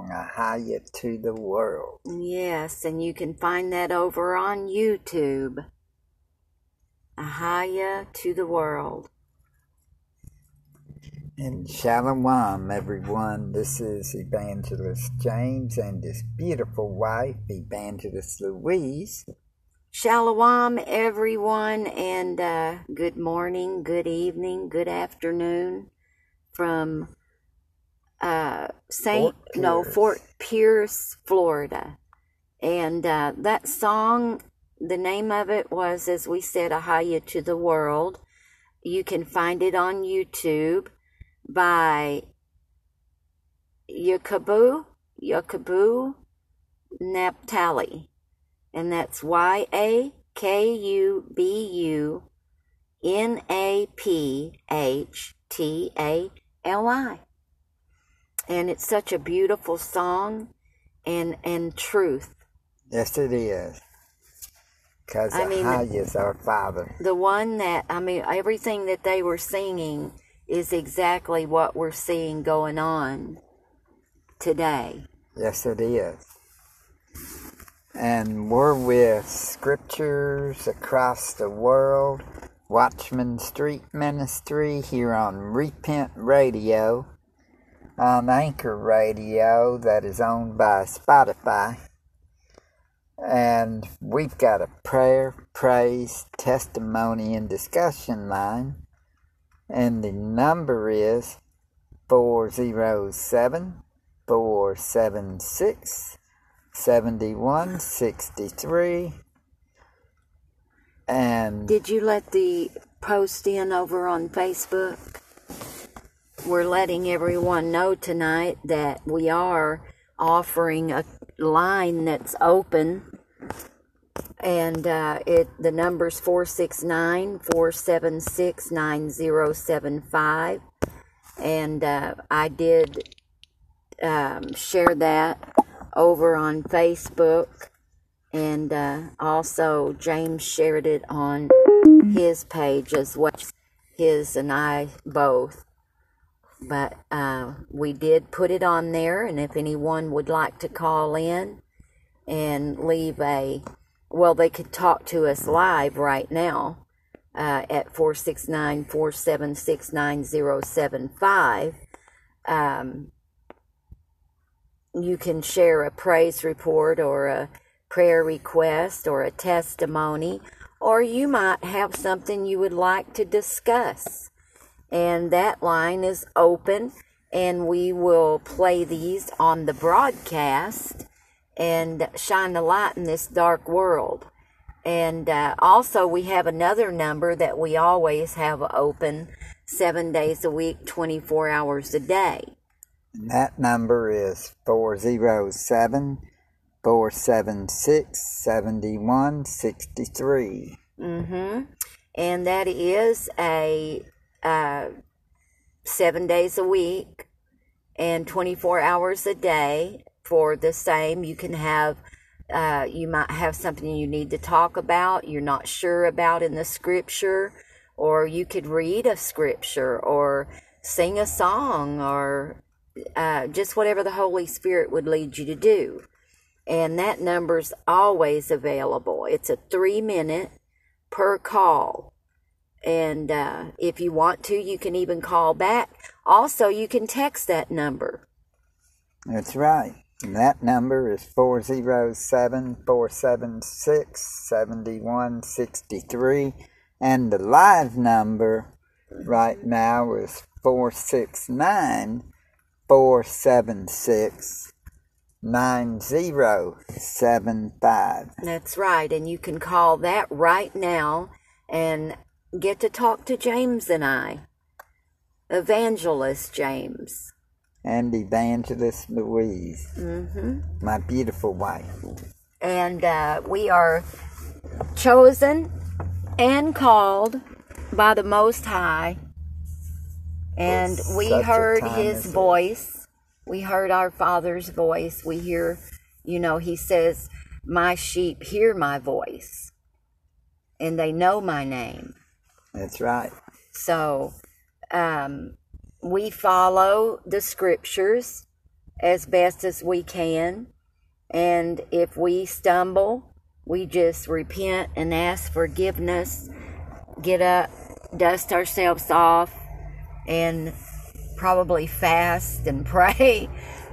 song, I to the World. Yes, and you can find that over on YouTube. I to the World. And shalom, everyone. This is Evangelist James and his beautiful wife, Evangelist Louise. Shalom, everyone, and uh, good morning, good evening, good afternoon from uh, Saint Fort no Fort Pierce, Florida, and uh, that song. The name of it was, as we said, "Ahaya to the World." You can find it on YouTube by Yakubu Yakubu Naphtali, and that's Y A K U B U N A P H T A L I. And it's such a beautiful song and and truth. Yes, it is. Because I mean, is our Father. The one that I mean everything that they were singing is exactly what we're seeing going on today. Yes, it is. And we're with scriptures across the world, Watchman Street Ministry here on Repent Radio, on Anchor Radio that is owned by Spotify. And we've got a prayer, praise, testimony, and discussion line. And the number is 407 476 7163. And Did you let the post in over on Facebook? We're letting everyone know tonight that we are offering a line that's open. And uh, it the number's 469-476-9075 and uh, i did um, share that over on facebook. And uh, also james shared it on his page as well his and i both but uh, we did put it on there and if anyone would like to call in and leave a well they could talk to us live right now uh, at 469-476-9075 um, you can share a praise report or a prayer request or a testimony or you might have something you would like to discuss and that line is open and we will play these on the broadcast and shine the light in this dark world and uh, also we have another number that we always have open seven days a week 24 hours a day And that number is 407 476 7163. Mm-hmm. And that is a uh, seven days a week and 24 hours a day for the same. You can have, uh, you might have something you need to talk about, you're not sure about in the scripture, or you could read a scripture or sing a song or uh, just whatever the Holy Spirit would lead you to do. And that number's always available. It's a three minute per call. And uh, if you want to, you can even call back. Also, you can text that number. That's right. And that number is 407 476 7163. And the live number right now is 469 476 9075. That's right. And you can call that right now and get to talk to James and I. Evangelist James. And Evangelist Louise, hmm my beautiful wife. And uh, we are chosen and called by the Most High. And For we heard his voice. We heard our Father's voice. We hear, you know, he says, My sheep hear my voice, and they know my name. That's right. So um, we follow the scriptures as best as we can. And if we stumble, we just repent and ask forgiveness, get up, dust ourselves off, and probably fast and pray,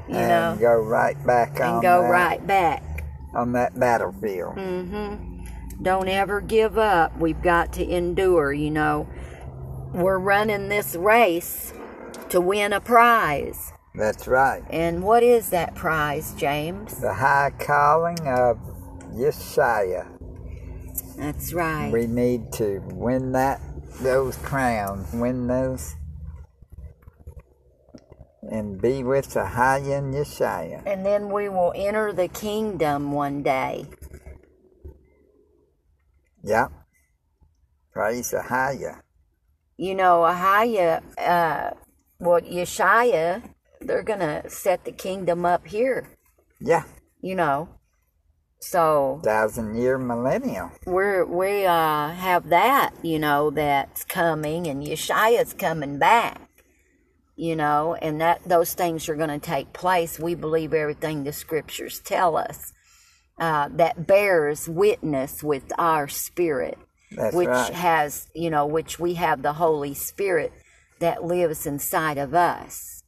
you and know, go right back on and go that, right back. on that battlefield. hmm Don't ever give up. We've got to endure, you know. We're running this race to win a prize. That's right. And what is that prize, James? The high calling of Yeshaya. That's right. We need to win that those crowns, win those, and be with the high and Yeshaya. And then we will enter the kingdom one day. Yep. Praise Ahaya. You know, Ahaya, uh, well, Yeshaya, they're going to set the kingdom up here, Yeah. you know. So Thousand year millennial. we're we uh have that you know that's coming and yeshaya's coming back you know and that those things are going to take place we believe everything the scriptures tell us uh, that bears witness with our spirit That's which right. has you know which we have the holy spirit that lives inside of us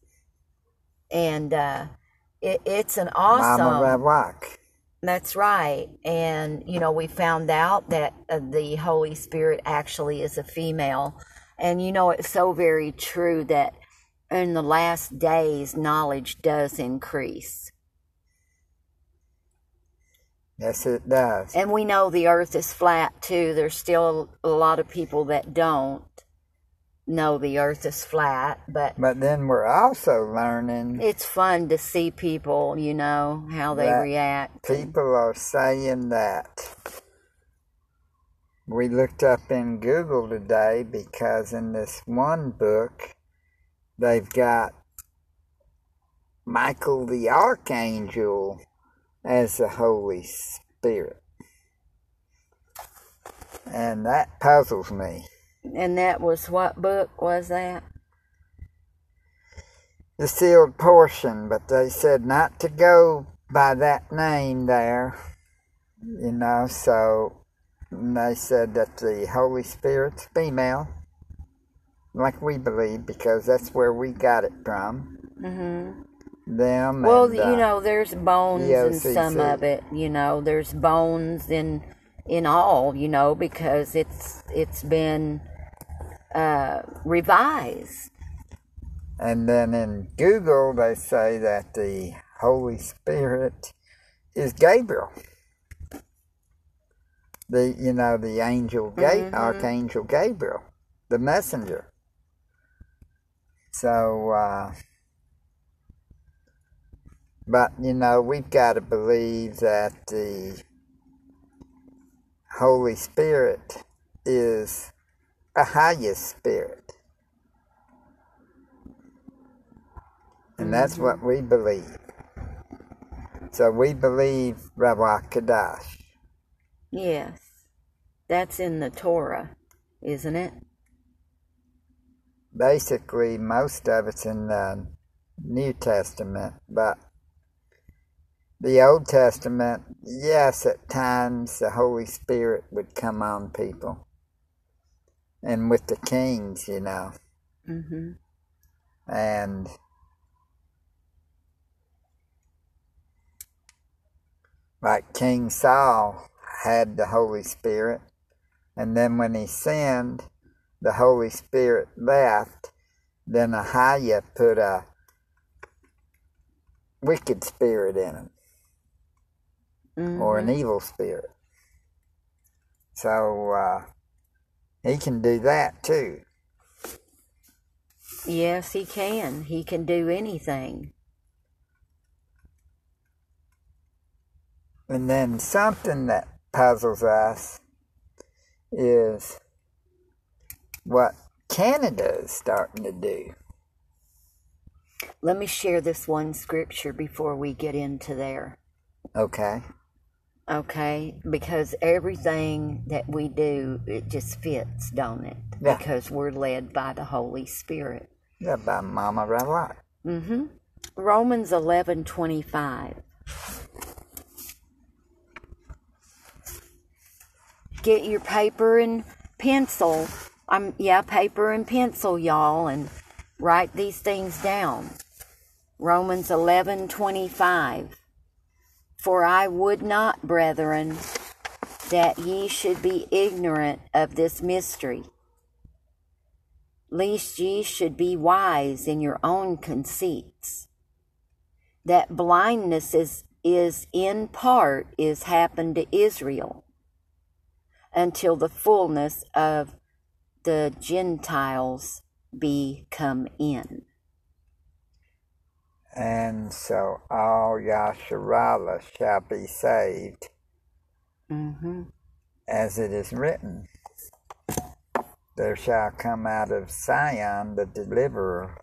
and uh it, it's an awesome Mama Rawak. that's right. And, you know, we found out that uh, the Holy Spirit actually is a female. And, you know, it's so very true that in the last days, knowledge does increase. Yes, it does. And we know the earth is flat too. There's still a lot of people that don't know the earth is flat, but But then we're also learning it's fun to see people, you know, how they That react. people are saying that. We looked up in Google today because in this one book, they've got Michael the Archangel as the Holy Spirit. And that puzzles me. And that was what book was that? the sealed portion, but they said not to go by that name there, you know, so they said that the Holy Spirit's female, like we believe, because that's where we got it from. Mm-hmm. Them. Well, and, you uh, know, there's bones in some of it. You know, there's bones in in all. You know, because it's it's been uh, revised. And then in Google, they say that the Holy Spirit is Gabriel. The you know the angel, Ga- Mhm. Archangel Gabriel, the messenger. So, uh, but you know we've got to believe that the Holy Spirit is a highest spirit. And mm-hmm. that's what we believe. So we believe Rawak Kadash. Yes, that's in the Torah, isn't it? Basically, most of it's in the New Testament, but the Old Testament, yes, at times the Holy Spirit would come on people. And with the kings, you know. Mm-hmm. And like King Saul had the Holy Spirit, and then when he sinned, the Holy Spirit left. Then Ahiah put a wicked spirit in him, mm-hmm. or an evil spirit. So uh, he can do that too. Yes, he can. He can do anything. And then something that puzzles us is what Canada is starting to do. Let me share this one scripture before we get into there. Okay. Okay, because everything that we do, it just fits, don't it? Yeah. Because we're led by the Holy Spirit. Yeah, by Mama Rawat. Mm-hmm. Romans eleven twenty five. Get your paper and pencil. I'm yeah, paper and pencil, y'all, and write these things down. Romans eleven twenty five. For I would not, brethren, that ye should be ignorant of this mystery, lest ye should be wise in your own conceits. That blindness is, is in part is happened to Israel until the fullness of the Gentiles be come in. And so all Yasharala shall be saved, Mm-hmm. as it is written. There shall come out of Sion the deliverer,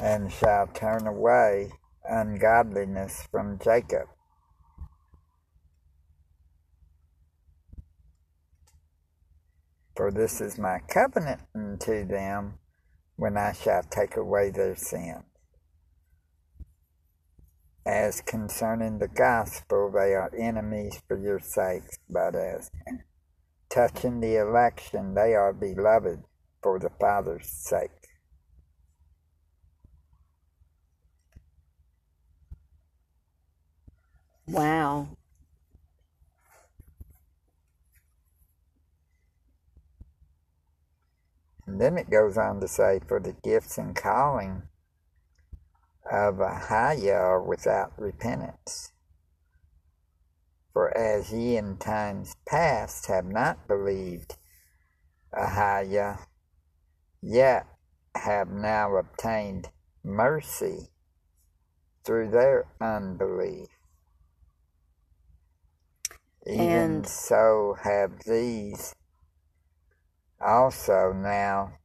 and shall turn away ungodliness from Jacob. For this is my covenant unto them when I shall take away their sin. As concerning the gospel, they are enemies for your sakes, but as touching the election, they are beloved for the Father's sake. Wow. And then it goes on to say, For the gifts and calling of Ahiah without repentance. For as ye in times past have not believed Ahiah, yet have now obtained mercy through their unbelief. Even And- so have these also now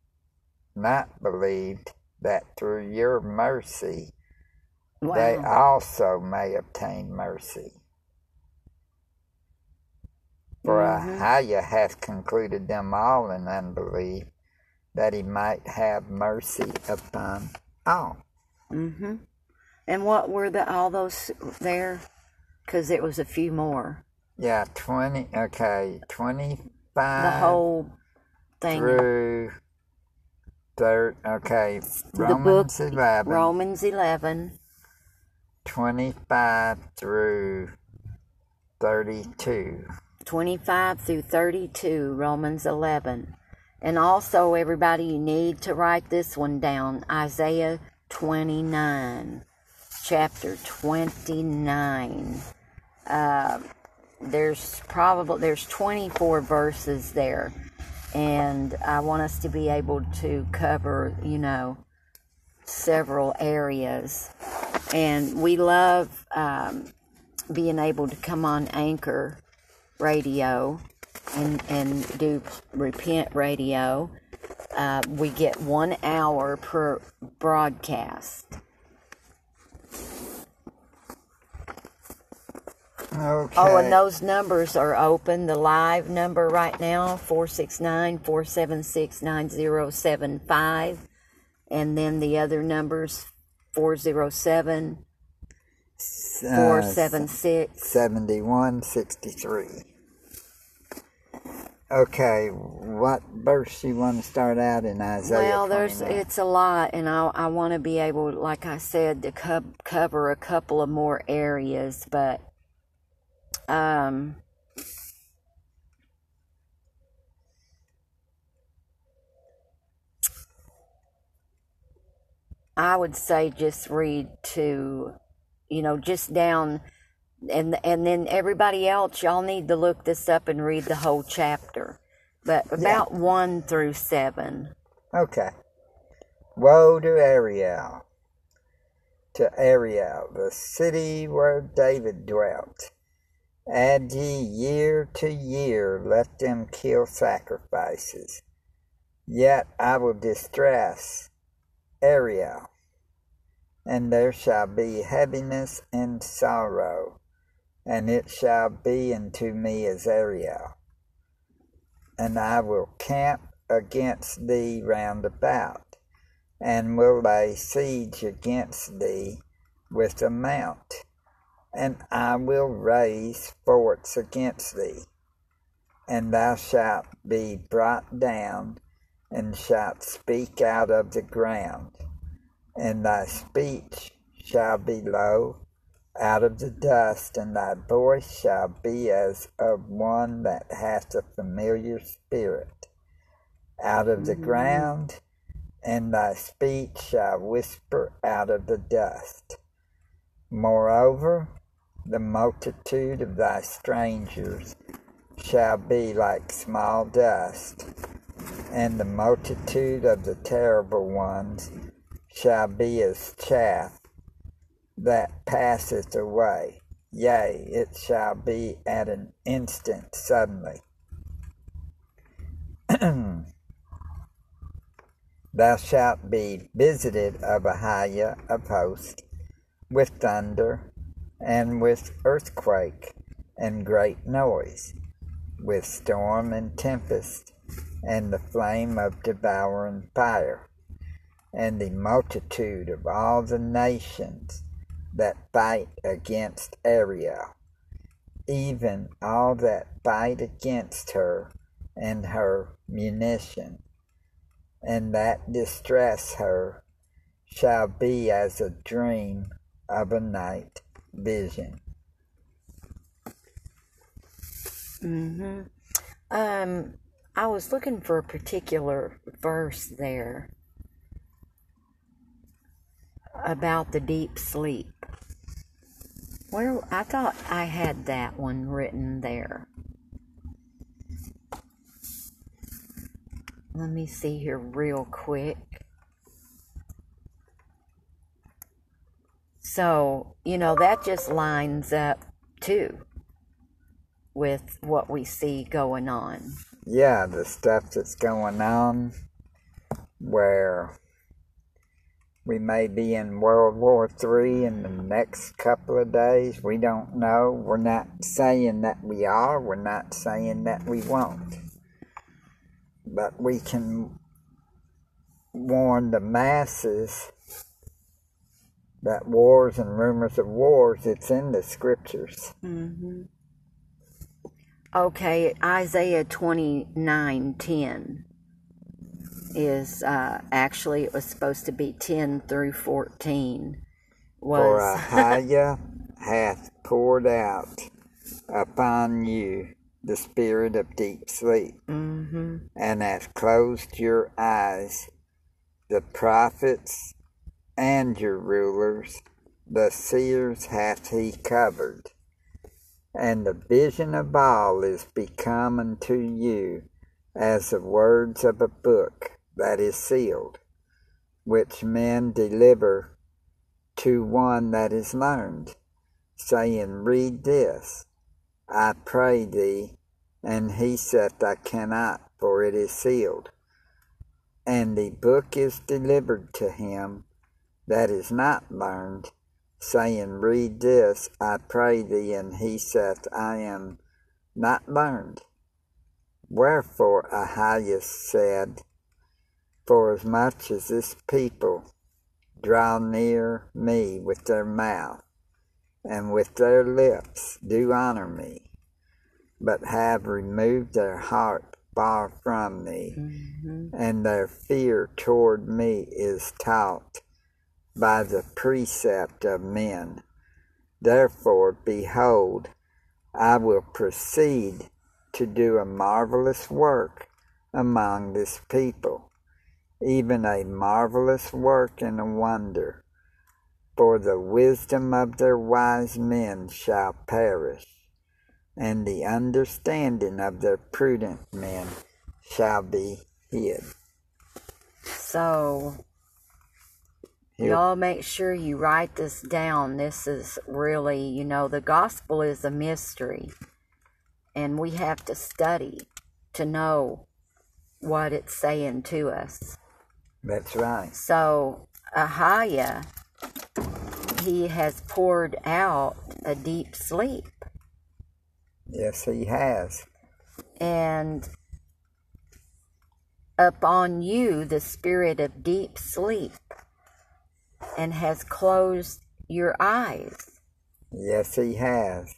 not believed that through your mercy they also may obtain mercy. For Mhm. Ahiah hath concluded them all in unbelief, that he might have mercy upon all. Mm-hmm. And what were the all those there? Because it was a few more. Yeah, 20, okay, 25 The whole thing. through third, okay, the Romans book 11, Romans 11. 25 through 32. 25 through 32, Romans 11. And also, everybody, you need to write this one down Isaiah 29, chapter 29. Uh, there's probably there's 24 verses there and i want us to be able to cover you know several areas. And we love um, being able to come on anchor radio and and do repent radio. Uh, we get one hour per broadcast Okay. Oh, and those numbers are open. The live number right now, 469 476 9075. And then the other numbers, 407 Uh, 476. 71, 63. Okay, what verse you want to start out in Isaiah? Well, there's it's a lot, and I I want to be able, like I said, to co- cover a couple of more areas, but um, I would say just read to, you know, just down, and and then everybody else, y'all need to look this up and read the whole chapter, but about one through seven. Okay. Woe to Ariel, to Ariel, the city where David dwelt. Add ye year to year, let them kill sacrifices. Yet I will distress Ariel, and there shall be heaviness and sorrow, and it shall be unto me as Ariel. And I will camp against thee round about, and will lay siege against thee with a mount, and I will raise forts against thee, and thou shalt be brought down, and shalt speak out of the ground, and thy speech shall be low out of the dust, and thy voice shall be as of one that hath a familiar spirit out of the mm. ground, and thy speech shall whisper out of the dust. Moreover, the multitude of thy strangers shall be like small dust, and the multitude of the terrible ones shall be as chaff that passeth away. Yea, it shall be at an instant suddenly. Thou shalt be visited of Ahiah of hosts, with thunder, and with earthquake, and great noise, with storm and tempest, and the flame of devouring fire, and the multitude of all the nations that fight against Ariel, even all that fight against her and her munition, and that distress her, shall be as a dream of a night vision. Mm-hmm. Um, I was looking for a particular verse there about the deep sleep. Where I thought I had that one written there. Let me see here real quick. So, you know, that just lines up too with what we see going on. Yeah, the stuff that's going on where we may be in World War III in the next couple of days. We don't know. We're not saying that we are. We're not saying that we won't. But we can warn the masses that wars and rumors of wars, it's in the scriptures. Mm-hmm. Okay, Isaiah twenty nine ten is uh, actually it was supposed to be ten through fourteen. For Was Ahiah hath poured out upon you the spirit of deep sleep, mm-hmm. and hath closed your eyes, the prophets and your rulers, the seers hath he covered. And the vision of Baal is become unto you as the words of a book that is sealed, which men deliver to one that is learned, saying, Read this, I pray thee. And he saith, I cannot, for it is sealed. And the book is delivered to him that is not learned, saying, Read this, I pray thee. And he saith, I am not learned. Wherefore Ahias said, Forasmuch as this people draw near me with their mouth, and with their lips do honor me, but have removed their heart far from me, Mm-hmm. and their fear toward me is taught by the precept of men. Therefore, behold, I will proceed to do a marvelous work among this people, even a marvelous work and a wonder. For the wisdom of their wise men shall perish, and the understanding of their prudent men shall be hid. So Y'all make sure you write this down. This is really, you know, the gospel is a mystery, and we have to study to know what it's saying to us. That's right. So Ahiah, he has poured out a deep sleep, Yes, he has. and upon you the spirit of deep sleep, and has closed your eyes. Yes, he has.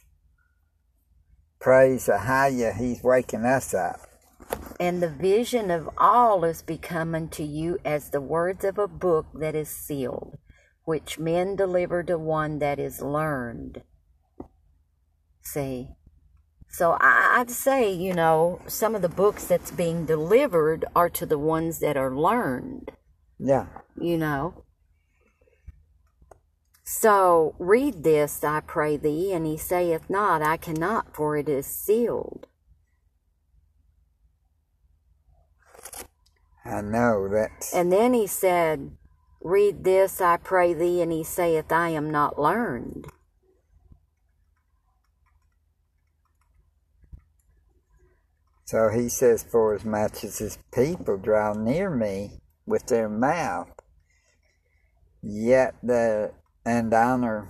Praise Ahiah, he's waking us up. And the vision of all is become unto you as the words of a book that is sealed, which men deliver to one that is learned. See? So I'd say, you know, some of the books that's being delivered are to the ones that are learned, Yeah. you know. So read this, I pray thee, and he saith not, I cannot, for it is sealed. I know that's And then he said, Read this, I pray thee, and he saith, I am not learned. so he says, For as much as his people draw near me with their mouth, yet the and honor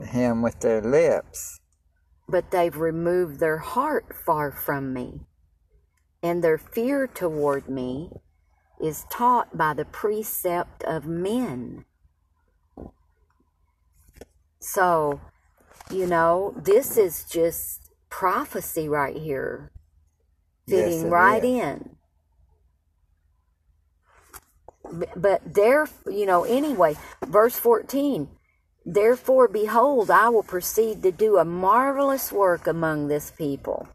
him with their lips, But they've removed their heart far from me, and their fear toward me is taught by the precept of men. So, you know, this is just prophecy right here, fitting it right is. in. But there, you know, anyway, verse 14 Therefore, behold, I will proceed to do a marvelous work among this people,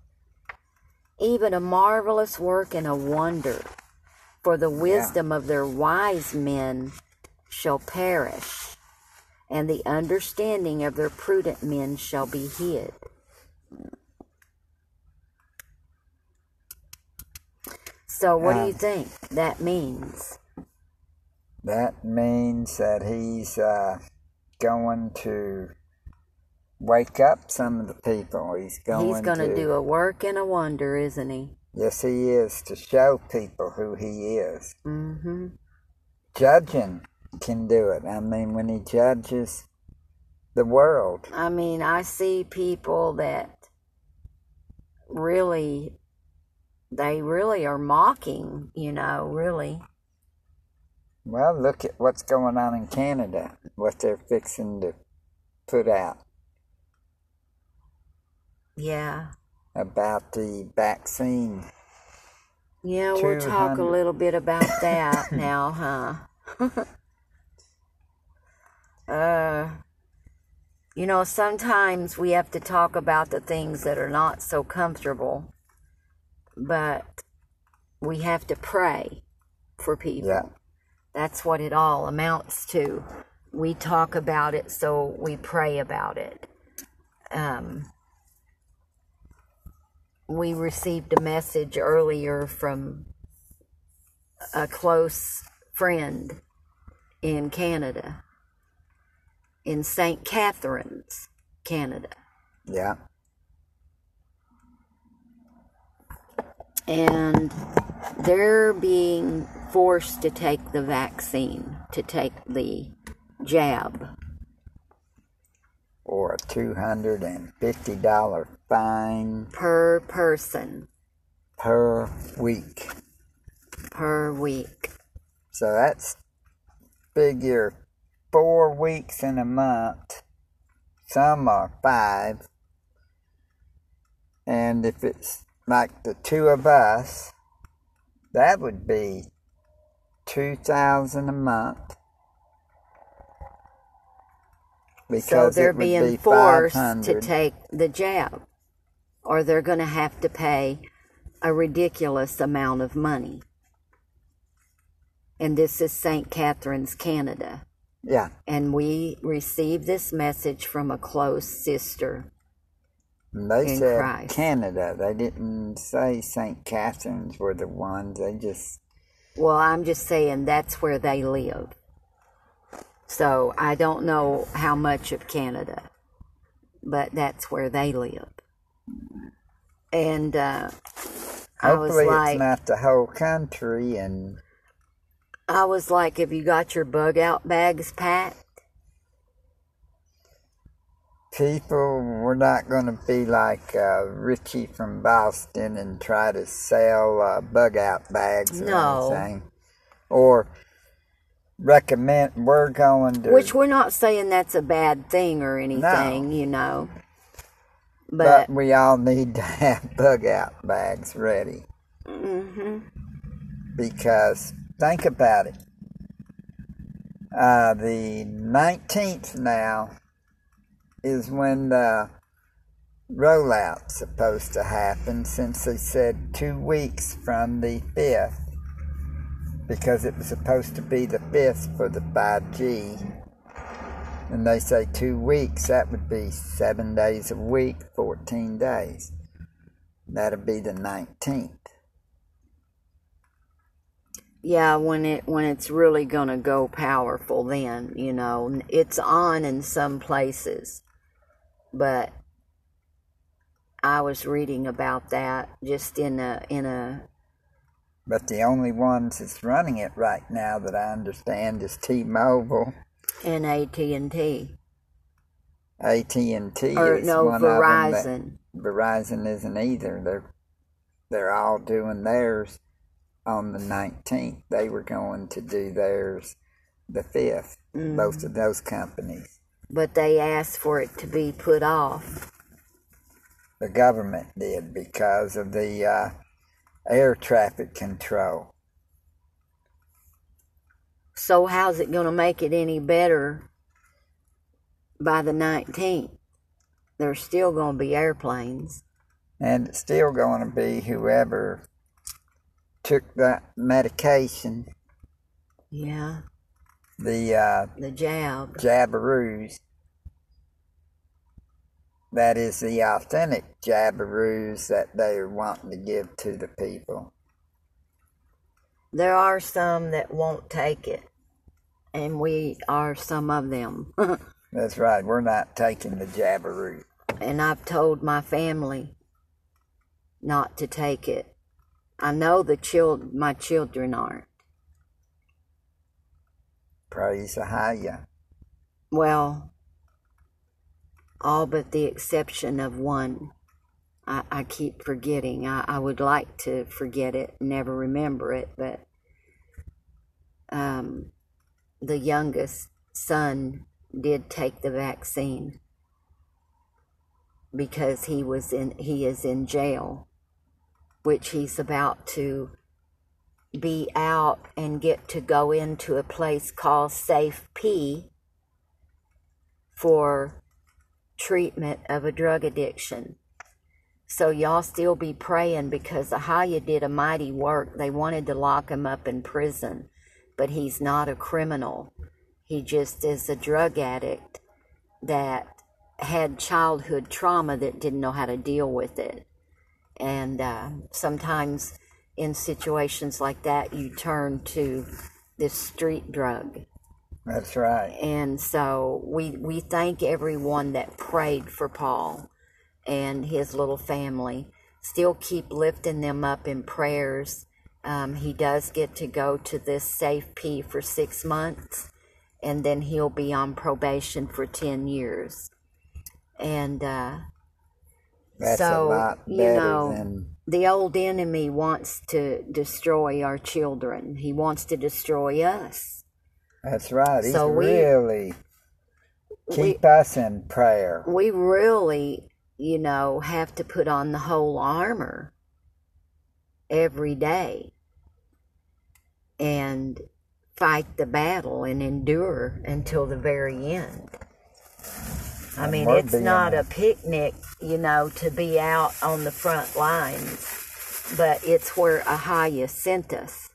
even a marvelous work and a wonder. For the wisdom of their wise men shall perish, and the understanding of their prudent men shall be hid. So, what do you think that means? That means that he's uh, going to wake up some of the people. He's going He's going to do a work and a wonder, isn't he? Yes, he is to show people who he is. Mm-hmm. Judging can do it. I mean, when he judges the world, I mean, I see people that really, they really are mocking, you know, really. Well, look at what's going on in Canada, what they're fixing to put out Yeah. about the vaccine. Yeah, we'll talk a little bit about that now, huh? uh, you know, sometimes we have to talk about the things that are not so comfortable, but we have to pray for people. Yeah. That's what it all amounts to. We talk about it, so we pray about it. Um, we received a message earlier from a close friend in Canada, in St. Catharines, Canada. Yeah. And they're being forced to take the vaccine, to take the jab. Or a $250 fine per person per week. per week. So that's figure four weeks in a month. Some are five. And if it's like the two of us, that would be two thousand a month. Because so they're being be forced to take the jab, or they're going to have to pay a ridiculous amount of money. And this is St. Catharines, Canada. Yeah, And we received this message from a close sister. and they In said Christ. Canada. They didn't say St. Catharines were the ones. They just Well, I'm just saying that's where they live. So I don't know how much of Canada, but that's where they live. And uh, I was hopefully like, it's not the whole country and. I was like, have you got your bug out bags packed? People we're not going to be like uh, Richie from Boston and try to sell uh, bug out bags or No. anything, or recommend we're going to. Which we're not saying that's a bad thing or anything, you know. but But, we all need to have bug out bags ready Mm-hmm. because think about it. Uh, the 19th now is when the rollout's supposed to happen since they said two weeks from the 5th because it was supposed to be the 5th for the 5G. And they say two weeks, that would be seven days a week, 14 days. That'll be the 19th. Yeah, when it when it's really gonna go powerful, then you know it's on in some places, but I was reading about that just in a in a But the only ones that's running it right now that I understand is T-Mobile, in AT and T AT&T or is no one of them. Verizon. Verizon isn't either. They're they're all doing theirs on the 19th. They were going to do theirs the 5th. Mm. Both of those companies. But they asked for it to be put off. The government did because of the uh, air traffic control. So how's it gonna make it any better by the nineteenth? There's still gonna be airplanes. And it's still going to be whoever took that medication, Yeah, the uh, the jab. jabberoos. That is the authentic jabberoos that they're wanting to give to the people. There are some that won't take it, and we are some of them. That's right. We're not taking the jabberoo. and I've told my family not to take it. I know the child, my children aren't. Praise the Haya. Well, all but the exception of one. I, I keep forgetting. I, I would like to forget it, never remember it, but um, the youngest son did take the vaccine because he was in he is in jail, which he's about to be out and get to go into a place called Safe P for treatment of a drug addiction. So y'all still be praying because Ahaya did a mighty work. They wanted to lock him up in prison, but he's not a criminal. He just is a drug addict that had childhood trauma that didn't know how to deal with it. And uh, sometimes in situations like that, you turn to this street drug. That's right. And so we we thank everyone that prayed for Paul and his little family. Still keep lifting them up in prayers. Um, he does get to go to this safe P for six months, and then he'll be on probation for ten years. And uh, That's So, you know, than the old enemy wants to destroy our children. He wants to destroy us. That's right. He's So we- really keep us in prayer. we really, you know, have to put on the whole armor every day and fight the battle and endure until the very end. I mean, it's not a picnic, you know, to be out on the front lines, but it's where Ahaya sent us.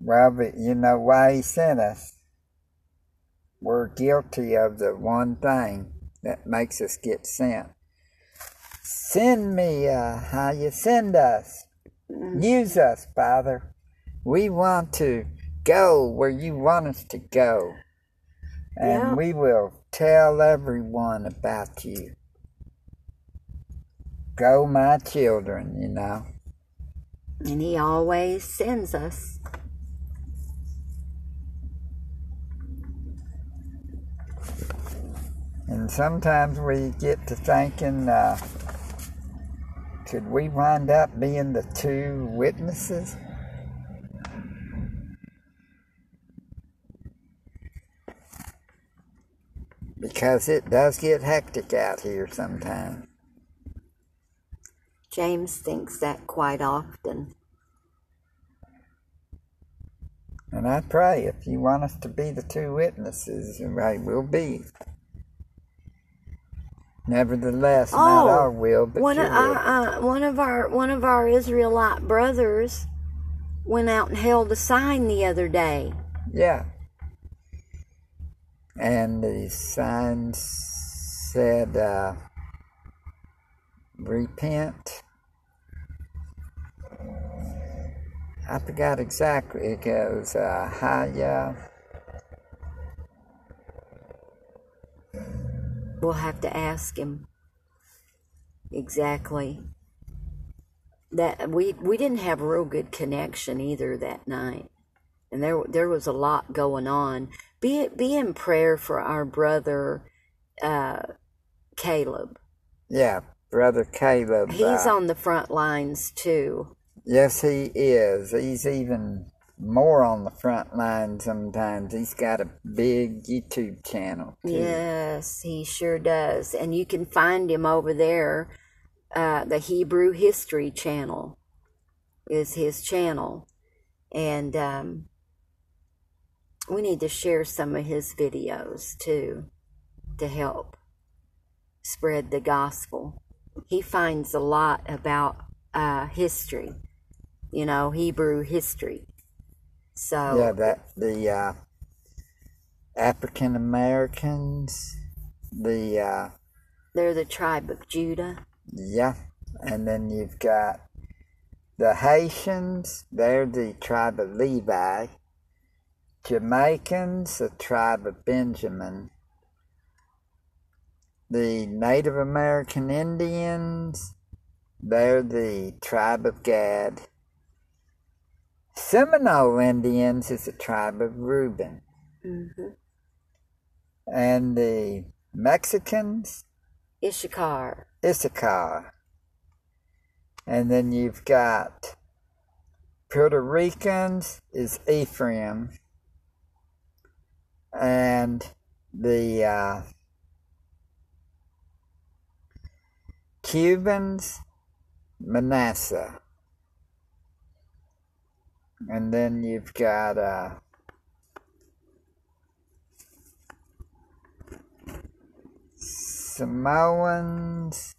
Well, but you know why he sent us? We're guilty of the one thing that makes us get sent. Send me, uh, how you send us. Use us, Father. We want to go where you want us to go. And Yeah. we will tell everyone about you. Go, my children, you know. And he always sends us. And sometimes we get to thinking, uh, could we wind up being the two witnesses? Because it does get hectic out here sometimes. James thinks that quite often. And I pray if you want us to be the two witnesses, right, we'll be. Nevertheless, not Oh, our will, but one your of will. our uh, one of our one of our Israelite brothers went out and held a sign the other day. Yeah. And the sign said, uh, repent I forgot exactly. It goes uh, Haya. We'll have to ask him exactly. That we we didn't have a real good connection either that night, and there there was a lot going on. Be be in prayer for our brother, uh, Caleb. Yeah, brother Caleb. He's uh, on the front lines too. Yes, he is. He's even more on the front line sometimes. He's got a big YouTube channel. Too. Yes, he sure does. And you can find him over there. Uh, the Hebrew History Channel is his channel. And um, we need to share some of his videos too to help spread the gospel. He finds a lot about uh, history, you know, Hebrew history. So, Yeah, that the uh, African Americans, the uh, they're the tribe of Judah. yeah, and then you've got the Haitians. They're the tribe of Levi. Jamaicans, the tribe of Benjamin. The Native American Indians, they're the tribe of Gad. Seminole Indians is the tribe of Reuben. hmm And the Mexicans, Issachar. Issachar. And then you've got Puerto Ricans is Ephraim. And the uh, Cubans, Manasseh. And then you've got uh, Samoans.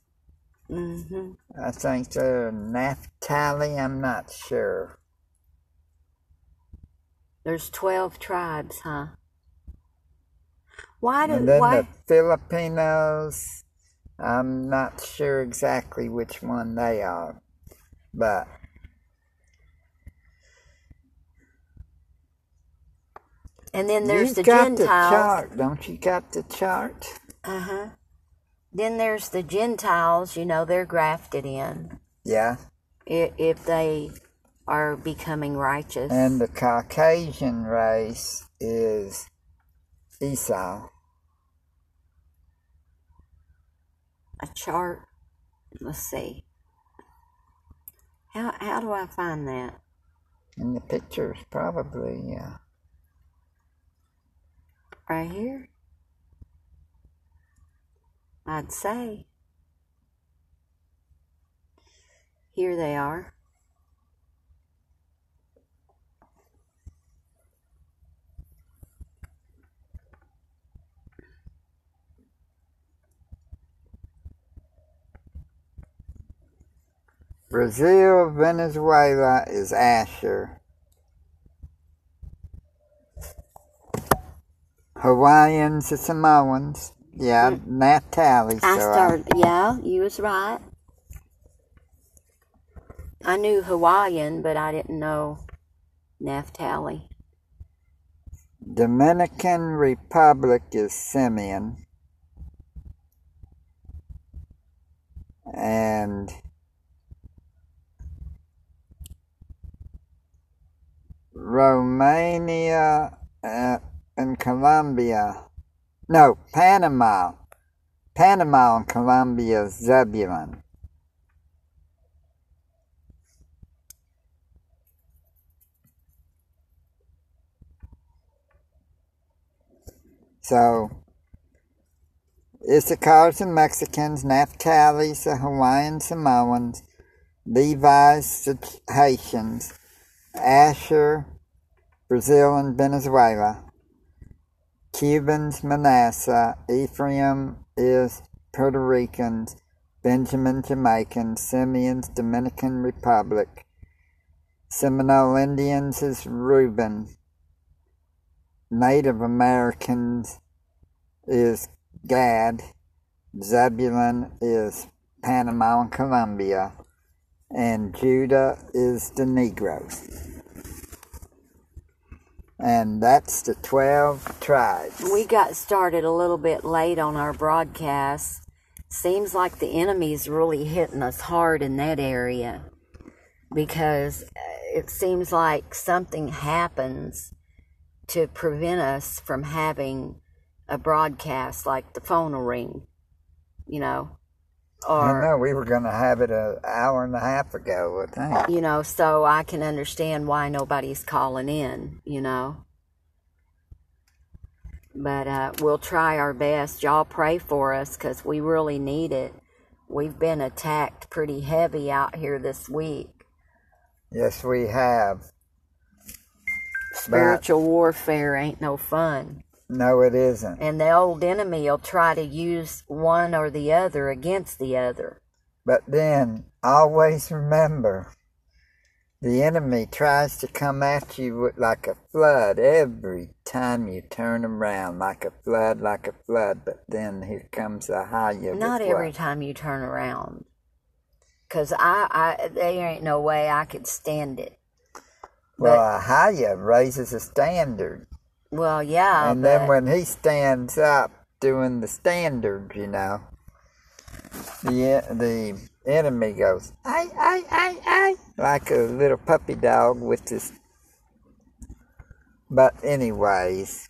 hmm I think they're Naphtali. I'm not sure. There's 12 tribes, huh? Why do, And then why, the Filipinos. I'm not sure exactly which one they are, but and then there's the got the Gentiles. chart, don't you? Got the chart? Uh huh. Then there's the Gentiles, you know, they're grafted in Yeah. i- if they are becoming righteous. And the Caucasian race is Esau. a chart. Let's see. How, how do I find that? In the pictures, probably, yeah. Right here? I'd say. Here they are. Brazil, Venezuela is Asher. Hawaiians, the Samoans. Yeah, hmm. Naphtali. So I I- started, yeah, you was right. I knew Hawaiian, but I didn't know Naphtali. Dominican Republic is Simeon. And Romania uh, and Colombia. No, Panama. Panama and Colombia is Zebulun. So, Issachar's the Mexicans, Naphtali's the Hawaiian Samoans, Levi's the Haitians, Asher, Brazil and Venezuela, Cubans, Manasseh, Ephraim is Puerto Ricans, Benjamin, Jamaicans, Simeons, Dominican Republic, Seminole Indians is Reuben, Native Americans is Gad, Zebulun is Panama and Colombia, and Judah is the Negroes. And that's the 12 tribes. We got started a little bit late on our broadcast. Seems like the enemy's really hitting us hard in that area because it seems like something happens to prevent us from having a broadcast like the phone will ring, you know, I or know we were going to have it an hour and a half ago, I think. you know, so I can understand why nobody's calling in, you know. But uh, we'll try our best. Y'all pray for us because we really need it. We've been attacked pretty heavy out here this week. Yes, we have. Spiritual warfare ain't no fun. No, it isn't. And the old enemy will try to use one or the other against the other. But then always remember the enemy tries to come at you like a flood every time you turn around, like a flood, like a flood. But then here comes the higher. Not every time you turn around. Because I, I, there ain't no way I could stand it. Well, a higher raises a standard. Well, yeah. and then when he stands up doing the standard, you know, the the enemy goes, ay, ay, ay, ay, like a little puppy dog with this. But, anyways,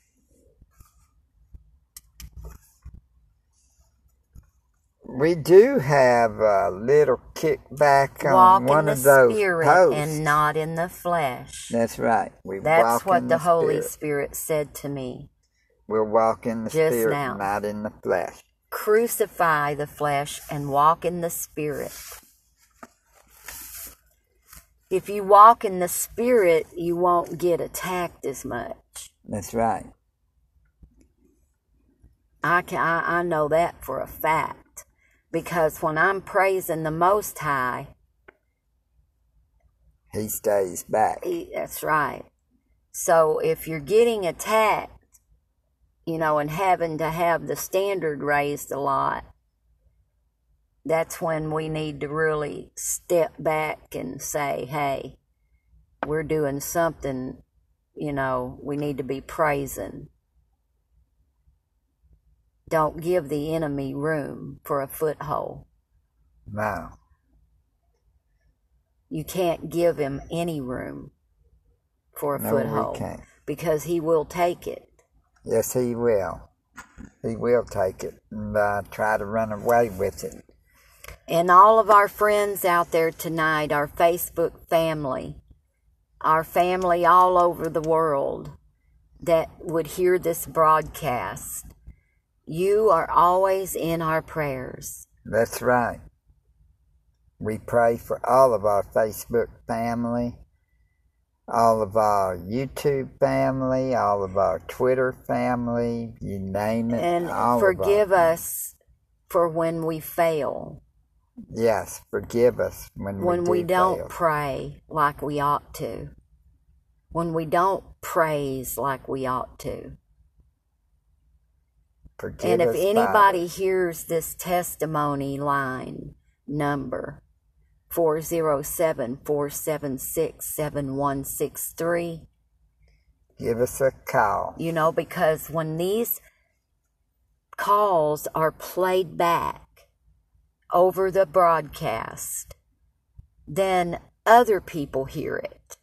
we do have a little kickback on walk one in the of those spirit posts. and not in the flesh. That's right. We That's walk what in the, the Holy Spirit. Spirit said to me. We're walking the Just spirit, now. not in the flesh. Crucify the flesh and walk in the spirit. If you walk in the spirit, you won't get attacked as much. That's right. I can I, I know that for a fact because when I'm praising the Most High, He stays back. he, that's right. So if you're getting attacked, you know, and having to have the standard raised a lot, that's when we need to really step back and say, hey, we're doing something, you know, we need to be praising. Don't give the enemy room for a foothold. No. You can't give him any room for a No, foothold can't. because he will take it. Yes, he will. He will take it and uh, try to run away with it. And all of our friends out there tonight, our Facebook family, our family all over the world that would hear this broadcast, you are always in our prayers. That's right. We pray for all of our Facebook family, all of our YouTube family, all of our Twitter family, you name it. And forgive us for when we fail, Yes, forgive us when, when we, do don't fail. pray like we ought to, when we don't praise like we ought to. Forgive And if anybody Father. hears this testimony line number 407 476 7163, give us a call. you know, because when these calls are played back over the broadcast, then other people hear it.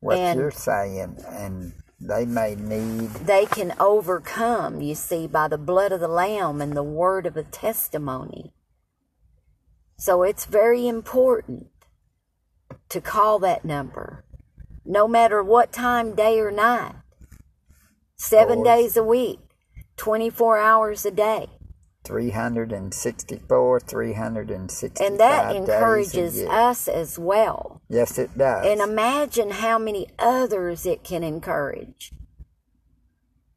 What and- you're saying, and they may need They can overcome, you see, by the blood of the Lamb and the word of a testimony. So it's very important to call that number, no matter what time, day or night, seven days a week, 24 hours a day. 364, 365 And that days a encourages us as well. Yes, it does. And imagine how many others it can encourage.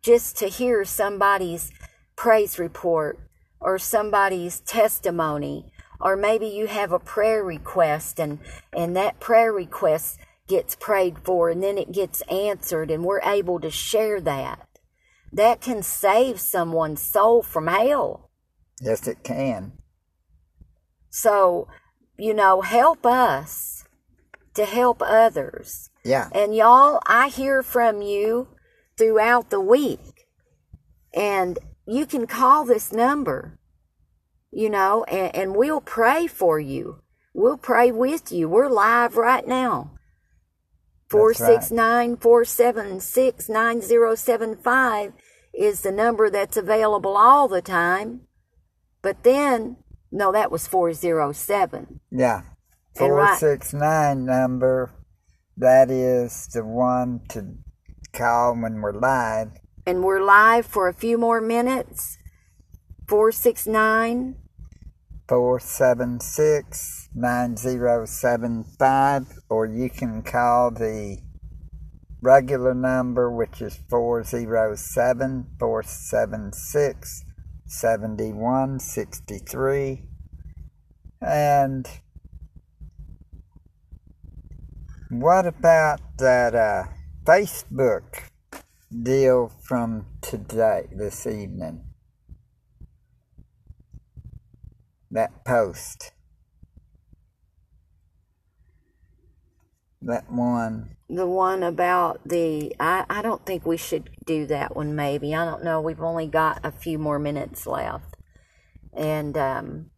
Just to hear somebody's praise report or somebody's testimony, or maybe you have a prayer request and, and that prayer request gets prayed for and then it gets answered and we're able to share that. That can save someone's soul from hell. yes, it can. So, you know, help us to help others. Yeah. And y'all, I hear from you throughout the week. And you can call this number, you know, and, and we'll pray for you. We'll pray with you. We're live right now. Four That's right. six nine four seven six nine zero seven five is the number that's available all the time. But then, no, that was 407. Yeah. And right- 469 number, that is the one to call when we're live. And we're live for a few more minutes. 469 476 9075, or you can call the regular number, which is 407 476 7163. And what about that uh, Facebook deal from today, this evening? That post. That one. the one about the I, I don't think we should do that one maybe i don't know we've only got a few more minutes left and um,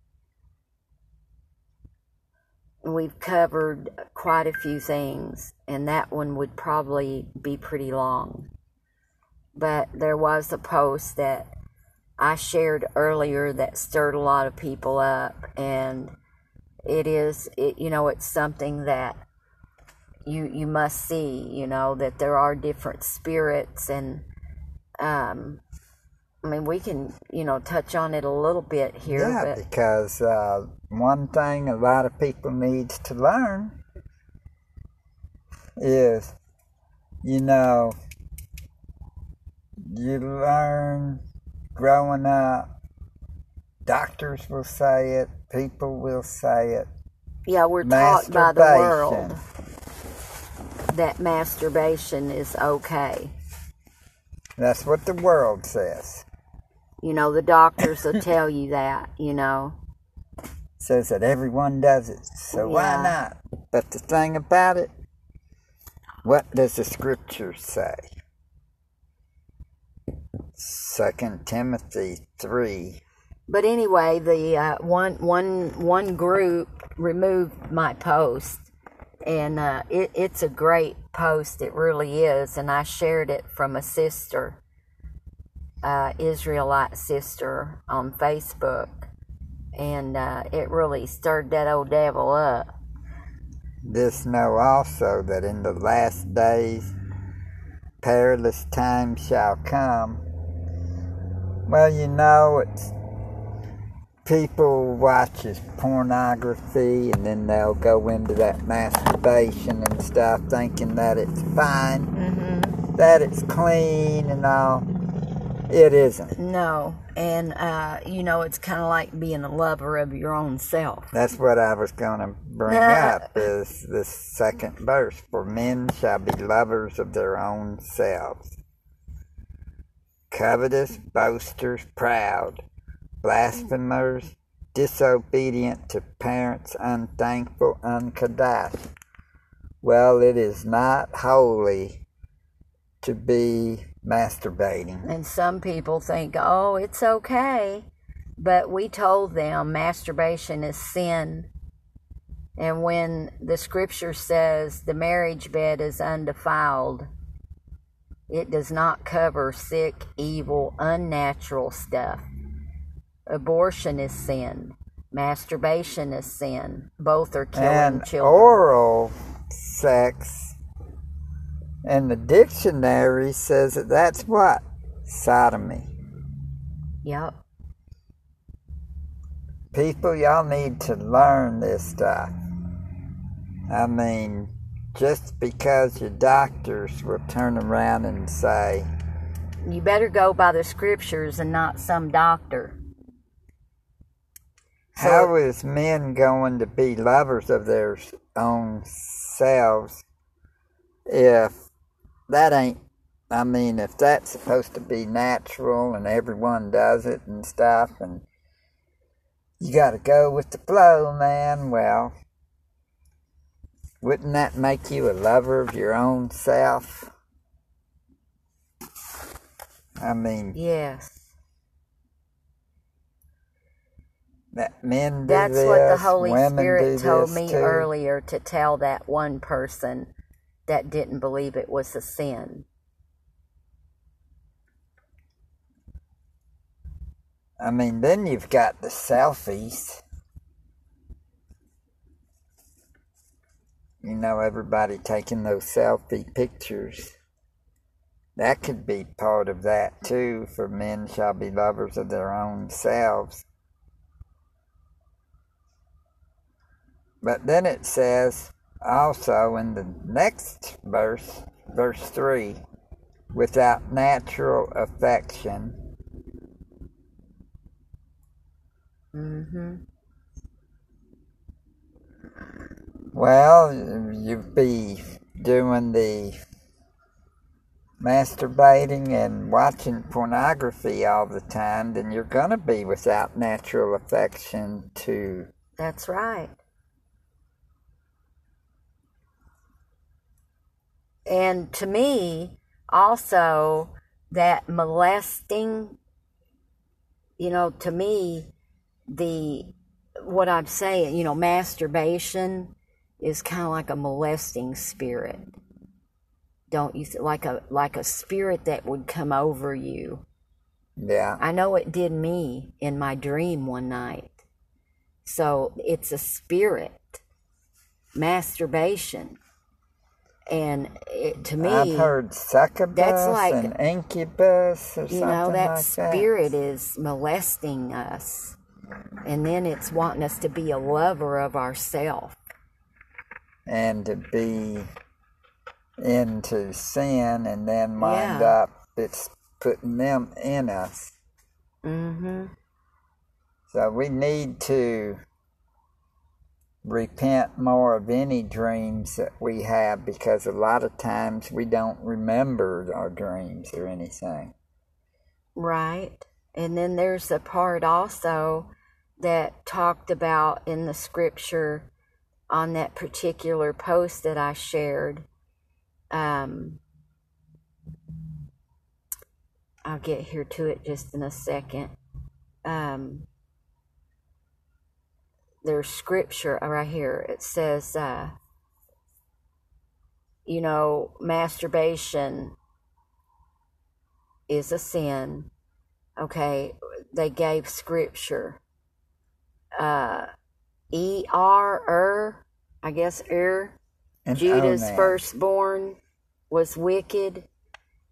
we've covered quite a few things and that one would probably be pretty long. But there was a post that i shared earlier that stirred a lot of people up and it is it, you know it's something that you you must see you know that there are different spirits and um i mean we can you know touch on it a little bit here Yeah, but because uh, one thing a lot of people needs to learn is, you know, you learn growing up. Doctors will say it. People will say it. yeah we're taught by the world that masturbation is okay That's what the world says. you know the doctors will tell you that you know Says that everyone does it. So why not? But the thing about it, what does the scripture say? Second Timothy three. But anyway, the uh, one one one group removed my post, and uh, it, it's a great post. It really is, and I shared it from a sister, uh, Israelite sister, on Facebook, and uh, it really stirred that old devil up. This know also that in the last days perilous times shall come. Well, you know, it's people watches pornography and then they'll go into that masturbation and stuff thinking that it's fine, Mm-hmm. that it's clean and all. It isn't. No, and uh, you know, it's kind of like being a lover of your own self. That's what I was going to bring up is the second verse. For men shall be lovers of their own selves, covetous, boasters, proud, blasphemers, disobedient to parents, unthankful, unkadash. Well, it is not holy to be masturbating. And some people think, oh, it's okay. But we told them masturbation is sin. And when the scripture says the marriage bed is undefiled, it does not cover sick, evil, unnatural stuff. Abortion is sin. Masturbation is sin. Both are killing and children. oral sex and the dictionary says that that's what sodomy yep. people y'all need to learn this stuff i mean just because your doctors will turn around and say You better go by the scriptures and not some doctor. how is men going to be lovers of their own selves if that ain't I mean if that's supposed to be natural and everyone does it and stuff and you got to go with the flow man well Wouldn't that make you a lover of your own self? I mean, Yes. that men do That's this, what the Holy Spirit told me too. earlier to tell that one person that didn't believe it was a sin. I mean, then you've got the selfies. You know, everybody taking those selfie pictures. That could be part of that too, for men shall be lovers of their own selves. But then it says also in the next verse, verse 3, without natural affection. hmm Well, you'd be doing the masturbating and watching pornography all the time, then you're going to be without natural affection to. That's right. And to me, also, that molesting, you know, to me, the what I'm saying, you know, masturbation is kind of like a molesting spirit. Don't you th- like a like a spirit that would come over you? Yeah. I know it did me in my dream one night. So it's a spirit, masturbation. And it, to me, I've heard succubus that's like- and incubus or you something know, that like spirit is molesting us. And then it's wanting us to be a lover of ourself. And to be into sin and then mind Yeah. up, it's putting them in us. Mm-hmm. So we need to repent more of any dreams that we have because a lot of times we don't remember our dreams or anything. Right. And then there's a part also that talked about in the scripture on that particular post that I shared. Um, I'll get here to it just in a second. Um, there's scripture right here. It says, uh, you know, masturbation is a sin. Okay, they gave scripture. Uh, E R er, I guess er. Judah's Onan. firstborn was wicked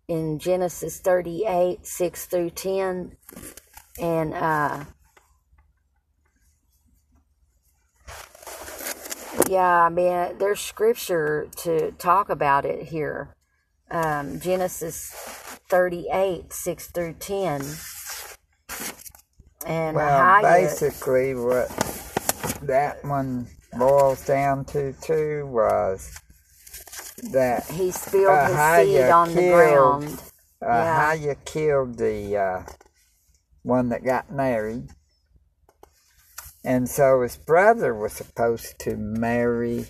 in Genesis 38, 6 through 10. And uh, yeah, I mean, there's scripture to talk about it here. Um, Genesis 38, 6 through 10. And Well, basically, what that one boils down to too was that he spilled his seed on the ground. uh, Yeah. how you killed the uh, one that got married. And so his brother was supposed to marry his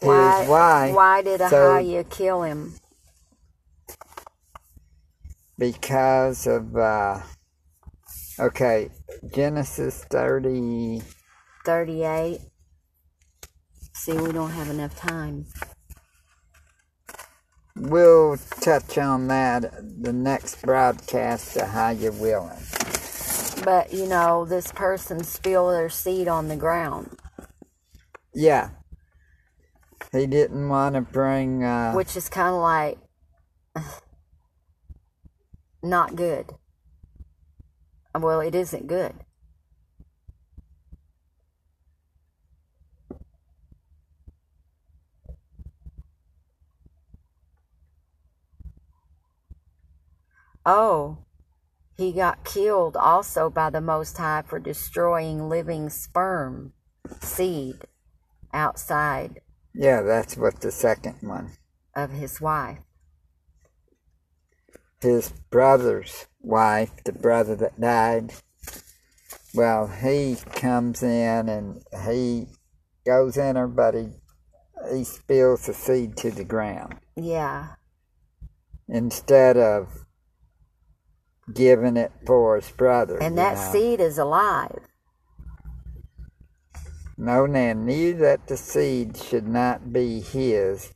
Why, wife why did so- kill him? because of, uh, okay, Genesis 30. 38. See, we don't have enough time. We'll touch on that the next broadcast of how you're willing. But, you know, this person spilled their seed on the ground, Yeah. He didn't want to bring, uh, which is kind of like not good. Well, it isn't good. Oh, he got killed also by the Most High for destroying living sperm seed outside yeah, that's what the second one. of his wife. His brother's wife, the brother that died, well, he comes in and he goes in her, but he he spills the seed to the ground Yeah. instead of giving it for his brother. And that know. seed is alive. Onan knew that the seed should not be his,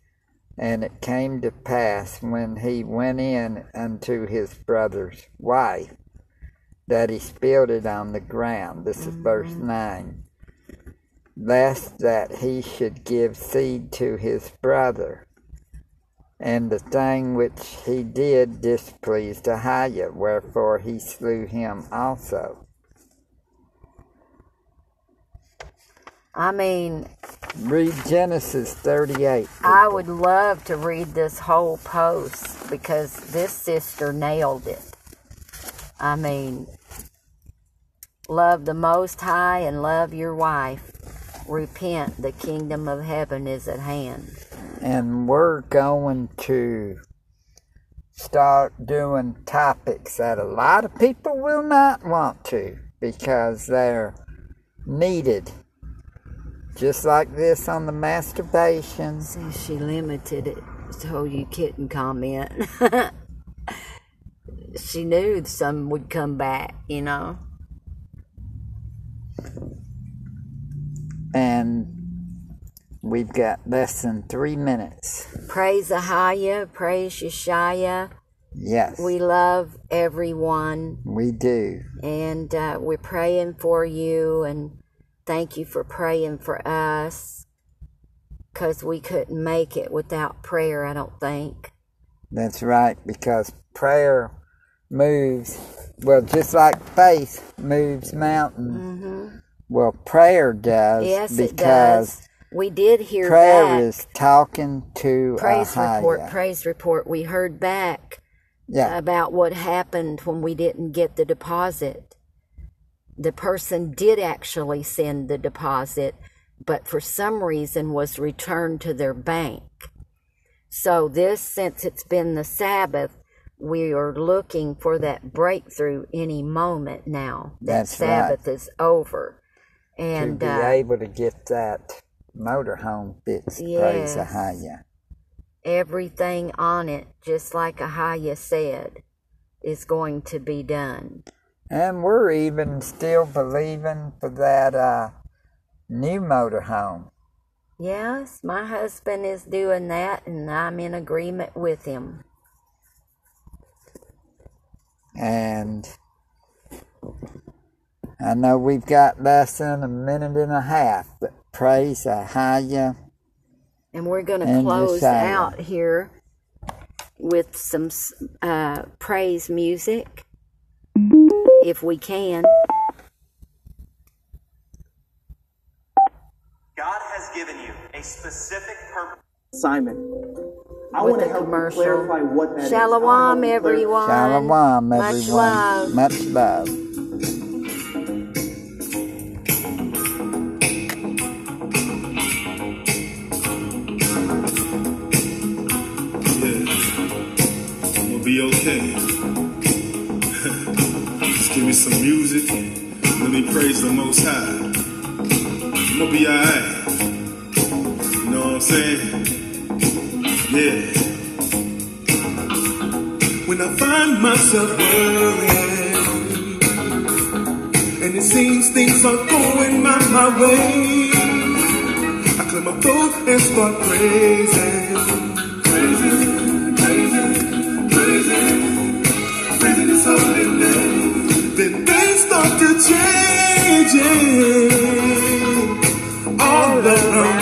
and it came to pass when he went in unto his brother's wife that he spilled it on the ground. This is verse mm-hmm. 9. Lest that he should give seed to his brother. And the thing which he did displeased Ahiah, wherefore he slew him also. I mean, Read Genesis 38. I would love to read this whole post because this sister nailed it. I mean, love the Most High and love your wife. Repent, the kingdom of heaven is at hand. And we're going to start doing topics that a lot of people will not want to because they're needed. Just like this on the masturbation. See, she limited it so you couldn't comment. she knew some would come back, you know. And we've got less than three minutes. Praise Ahiah, praise Yeshaya. Yes, We love everyone, we do. and uh, we're praying for you, and thank you for praying for us, because we couldn't make it without prayer, I don't think. That's right, because prayer moves, well, just like faith moves mountains. hmm Well, prayer does Yes, it because does. We did hear prayer back. is talking to praise report, praise report. We heard back yeah, about what happened when we didn't get the deposit. The person did actually send the deposit, but for some reason was returned to their bank. So this, since it's been the Sabbath, we are looking for that breakthrough any moment now. That That's right. Sabbath is over. to And be uh, able to get that motorhome. Praise Yes. Ahia. everything on it, just like Ahia said, is going to be done. And we're even still believing for that uh, new motorhome. Yes, my husband is doing that, and I'm in agreement with him. And I know we've got less than a minute and a half, but praise Ahia. And we're going to close Yeshaya. out here with some uh, praise music, if we can. God has given you a specific purpose. Simon. I want to help commercial. clarify what that is. Shalom, I wanna help you clar- everyone. Shalom, Much everyone. love. Much love. Be okay. Just give me some music. Let me praise the Most High. I'm gonna be alright. You know what I'm saying? Yeah. When I find myself worrying, and it seems things are going my, my way, I clear my throat and start praising. his then things started changing all.